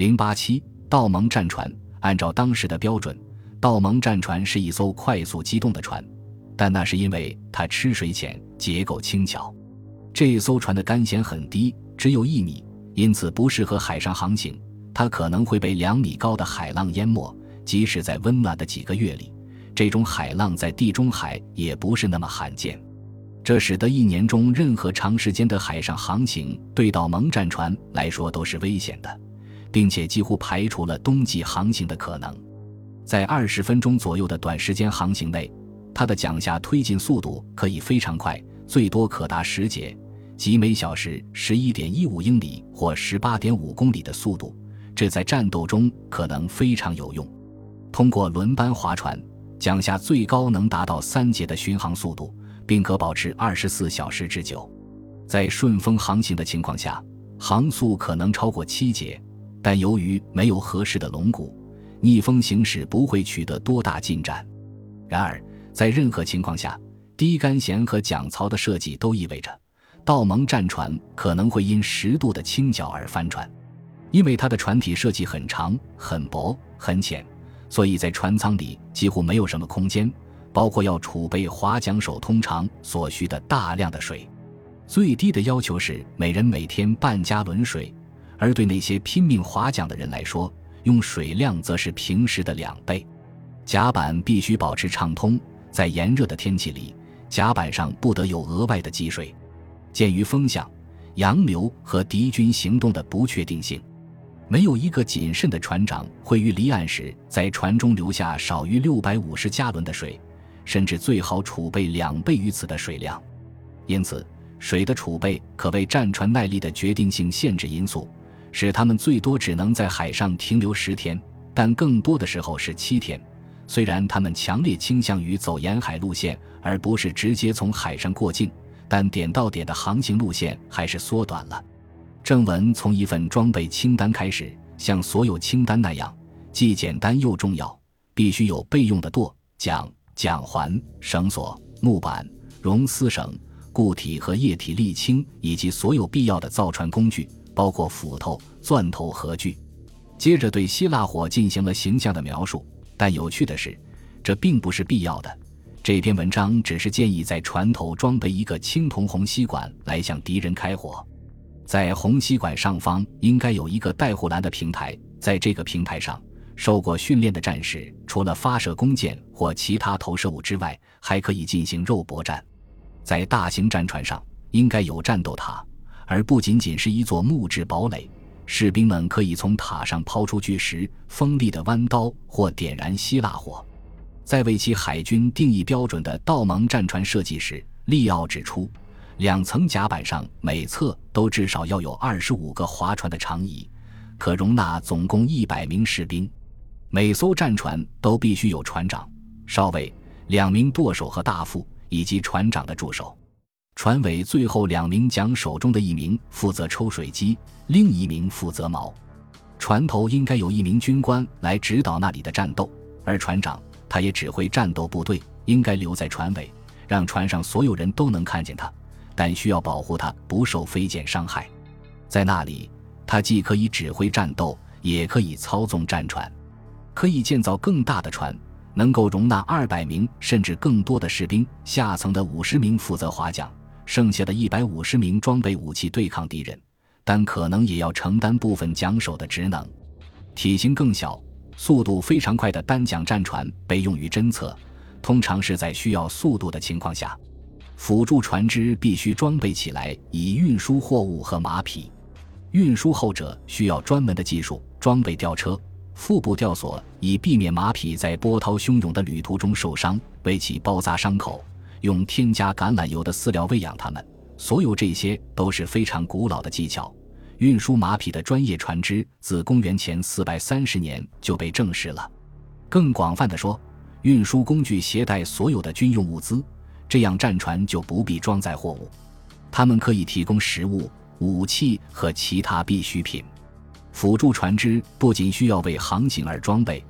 零八七道盟战船，按照当时的标准，道盟战船是一艘快速机动的船，但那是因为它吃水浅，结构轻巧。这艘船的干舷很低，只有一米，因此不适合海上航行。它可能会被两米高的海浪淹没，即使在温暖的几个月里，这种海浪在地中海也不是那么罕见。这使得一年中任何长时间的海上航行对道盟战船来说都是危险的，并且几乎排除了冬季航行的可能。在二十分钟左右的短时间航行内，它的桨下推进速度可以非常快，最多可达十节，即每小时十一点一五英里或十八点五公里的速度。这在战斗中可能非常有用。通过轮班划船，桨下最高能达到三节的巡航速度，并可保持二十四小时之久。在顺风航行的情况下，航速可能超过七节，但由于没有合适的龙骨，逆风行驶不会取得多大进展。然而，在任何情况下，低杆舷和桨槽的设计都意味着，道蒙战船可能会因十度的倾角而翻船。因为它的船体设计很长、很薄、很浅，所以在船舱里几乎没有什么空间，包括要储备划桨手通常所需的大量的水。最低的要求是每人每天半加仑水，而对那些拼命划桨的人来说，用水量则是平时的两倍。甲板必须保持畅通，在炎热的天气里，甲板上不得有额外的积水。鉴于风向、洋流和敌军行动的不确定性。没有一个谨慎的船长会于离岸时在船中留下少于六百五十加仑的水，甚至最好储备两倍于此的水量。因此，水的储备可谓战船耐力的决定性限制因素，使他们最多只能在海上停留十天，但更多的时候是七天。虽然他们强烈倾向于走沿海路线，而不是直接从海上过境，但点到点的航行路线还是缩短了。正文从一份装备清单开始，像所有清单那样，既简单又重要。必须有备用的舵、桨、桨环、绳索、木板、绒丝绳、固体和液体沥青，以及所有必要的造船工具，包括斧头、钻头和锯。接着对希腊火进行了形象的描述，但有趣的是，这并不是必要的。这篇文章只是建议在船头装备一个青铜红吸管来向敌人开火。在红吸管上方应该有一个带护栏的平台，在这个平台上，受过训练的战士除了发射弓箭或其他投射物之外，还可以进行肉搏战。在大型战船上应该有战斗塔，而不仅仅是一座木质堡垒。士兵们可以从塔上抛出巨石、锋利的弯刀或点燃希腊火。在为其海军定义标准的道盟战船设计时，利奥指出。两层甲板上每侧都至少要有二十五个划船的长椅，可容纳总共一百名士兵。每艘战船都必须有船长、少尉、两名舵手和大副，以及船长的助手。船尾最后两名桨手中的一名负责抽水机，另一名负责锚。船头应该有一名军官来指导那里的战斗，而船长他也指挥战斗部队，应该留在船尾，让船上所有人都能看见他。但需要保护他不受飞溅伤害，在那里，他既可以指挥战斗，也可以操纵战船，可以建造更大的船，能够容纳二百名甚至更多的士兵。下层的五十名负责划桨，剩下的一百五十名装备武器对抗敌人，但可能也要承担部分桨手的职能。体型更小、速度非常快的单桨战船被用于侦测，通常是在需要速度的情况下。辅助船只必须装备起来，以运输货物和马匹。运输后者需要专门的技术，装备吊车、腹部吊索，以避免马匹在波涛汹涌的旅途中受伤；为其包扎伤口，用添加橄榄油的饲料喂养它们。所有这些都是非常古老的技巧。运输马匹的专业船只自公元前四百三十年就被证实了。更广泛的说，运输工具携带所有的军用物资。这样战船就不必装载货物，它们可以提供食物、武器和其他必需品。辅助船只不仅需要为航行而装备，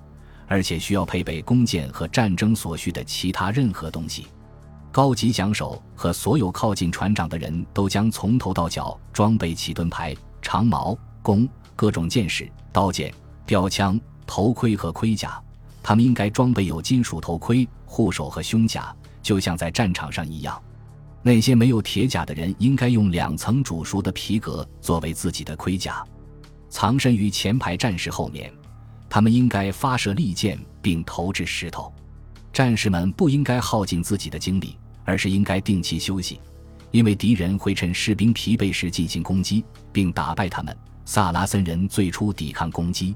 而且需要配备弓箭和战争所需的其他任何东西。高级桨手和所有靠近船长的人都将从头到脚装备起盾牌、长矛、弓、各种剑士、刀剑、标枪、头盔和盔甲。他们应该装备有金属头盔、护手和胸甲，就像在战场上一样。那些没有铁甲的人应该用两层煮熟的皮革作为自己的盔甲，藏身于前排战士后面。他们应该发射利箭并投掷石头。战士们不应该耗尽自己的精力，而是应该定期休息，因为敌人会趁士兵疲惫时进行攻击，并打败他们。萨拉森人最初抵抗攻击，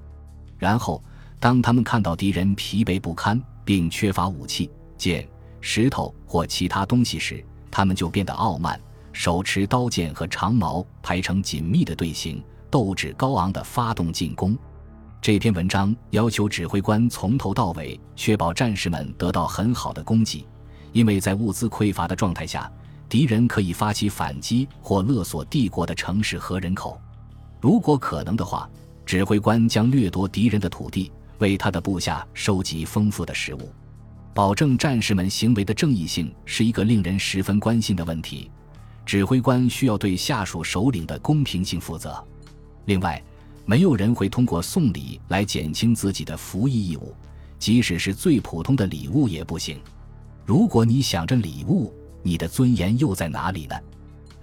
然后当他们看到敌人疲惫不堪并缺乏武器、剑、石头或其他东西时，他们就变得傲慢，手持刀剑和长矛排成紧密的队形，斗志高昂地发动进攻。这篇文章要求指挥官从头到尾确保战士们得到很好的供给，因为在物资匮乏的状态下，敌人可以发起反击或勒索帝国的城市和人口。如果可能的话，指挥官将掠夺敌人的土地，为他的部下收集丰富的食物，保证战士们行为的正义性是一个令人十分关心的问题。指挥官需要对下属首领的公平性负责。另外，没有人会通过送礼来减轻自己的服役义务，即使是最普通的礼物也不行。如果你想着礼物，你的尊严又在哪里呢？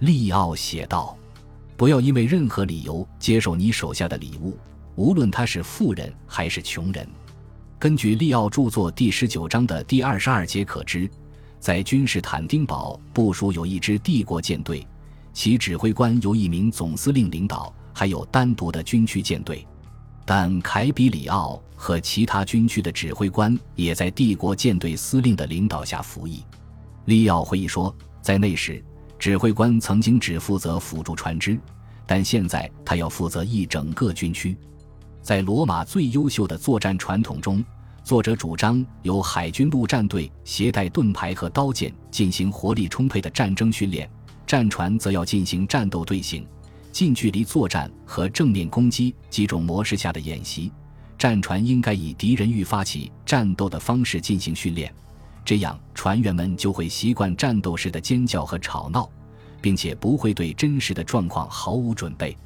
利奥写道。不要因为任何理由接受你手下的礼物，无论他是富人还是穷人。根据利奥著作第十九章的第二十二节可知，在君士坦丁堡部署有一支帝国舰队，其指挥官由一名总司令领导，还有单独的军区舰队。但凯比里奥和其他军区的指挥官也在帝国舰队司令的领导下服役。利奥回忆说，在那时。指挥官曾经只负责辅助船只，但现在他要负责一整个军区。在罗马最优秀的作战传统中，作者主张由海军陆战队携带盾牌和刀剑进行活力充沛的战争训练，战船则要进行战斗队形、近距离作战和正面攻击几种模式下的演习。战船应该以敌人欲发起战斗的方式进行训练。这样，船员们就会习惯战斗时的尖叫和吵闹，并且不会对真实的状况毫无准备。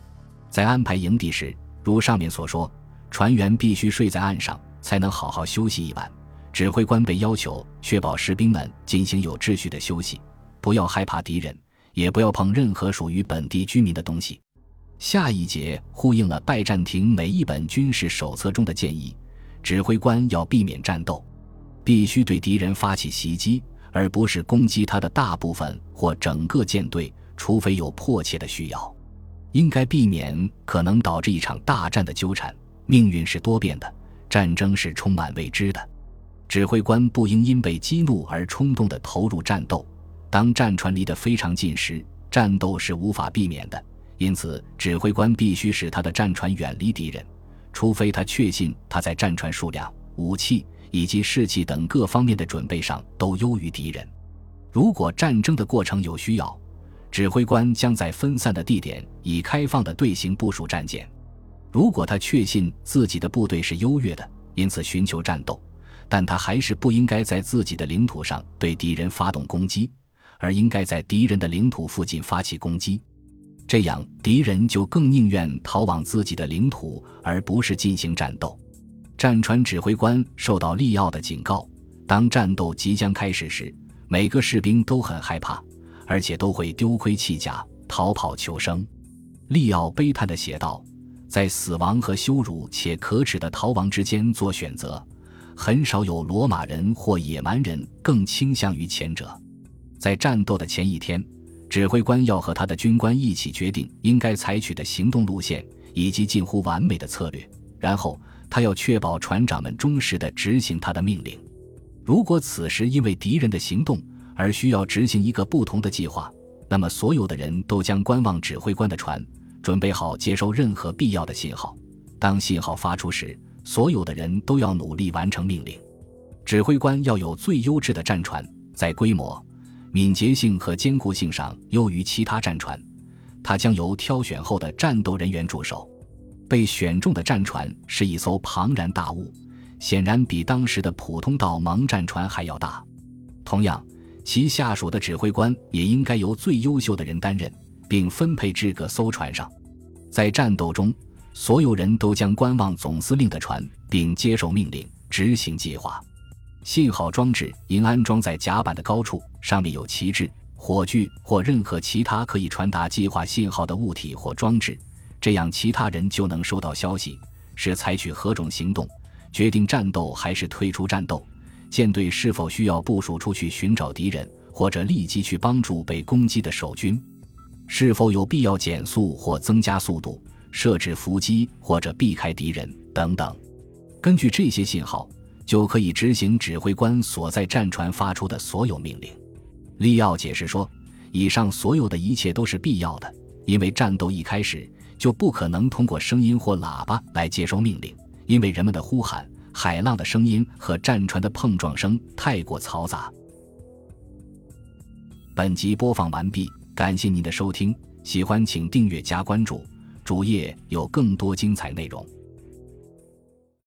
在安排营地时，如上面所说，船员必须睡在岸上，才能好好休息一晚。指挥官被要求确保士兵们进行有秩序的休息，不要害怕敌人，也不要碰任何属于本地居民的东西。下一节呼应了拜占庭每一本军事手册中的建议：指挥官要避免战斗。必须对敌人发起袭击，而不是攻击他的大部分或整个舰队，除非有迫切的需要。应该避免可能导致一场大战的纠缠。命运是多变的，战争是充满未知的。指挥官不应因被激怒而冲动地投入战斗。当战船离得非常近时，战斗是无法避免的。因此，指挥官必须使他的战船远离敌人，除非他确信他在战船数量、武器。以及士气等各方面的准备上都优于敌人。如果战争的过程有需要，指挥官将在分散的地点以开放的队形部署战舰。如果他确信自己的部队是优越的，因此寻求战斗，但他还是不应该在自己的领土上对敌人发动攻击，而应该在敌人的领土附近发起攻击。这样，敌人就更宁愿逃往自己的领土，而不是进行战斗。战船指挥官受到利奥的警告：当战斗即将开始时，每个士兵都很害怕，而且都会丢盔弃甲、逃跑求生。利奥悲叹地写道：“在死亡和羞辱且可耻的逃亡之间做选择，很少有罗马人或野蛮人更倾向于前者。在战斗的前一天，指挥官要和他的军官一起决定应该采取的行动路线以及近乎完美的策略，然后。”他要确保船长们忠实地执行他的命令。如果此时因为敌人的行动而需要执行一个不同的计划，那么所有的人都将观望指挥官的船，准备好接收任何必要的信号。当信号发出时，所有的人都要努力完成命令。指挥官要有最优质的战船，在规模、敏捷性和坚固性上优于其他战船。它将由挑选后的战斗人员驻守。被选中的战船是一艘庞然大物，显然比当时的普通道盟战船还要大。同样，其下属的指挥官也应该由最优秀的人担任，并分配至各艘船上。在战斗中，所有人都将观望总司令的船，并接受命令，执行计划。信号装置应安装在甲板的高处，上面有旗帜、火炬或任何其他可以传达计划信号的物体或装置，这样其他人就能收到消息，是采取何种行动，决定战斗还是退出战斗，舰队是否需要部署出去寻找敌人，或者立即去帮助被攻击的守军，是否有必要减速或增加速度。设置伏击或者避开敌人等等，根据这些信号，就可以执行指挥官所在战船发出的所有命令。利奥解释说，以上所有的一切都是必要的，因为战斗一开始就不可能通过声音或喇叭来接收命令，因为人们的呼喊、海浪的声音和战船的碰撞声太过嘈杂。本集播放完毕，感谢您的收听，喜欢请订阅加关注。主页有更多精彩内容。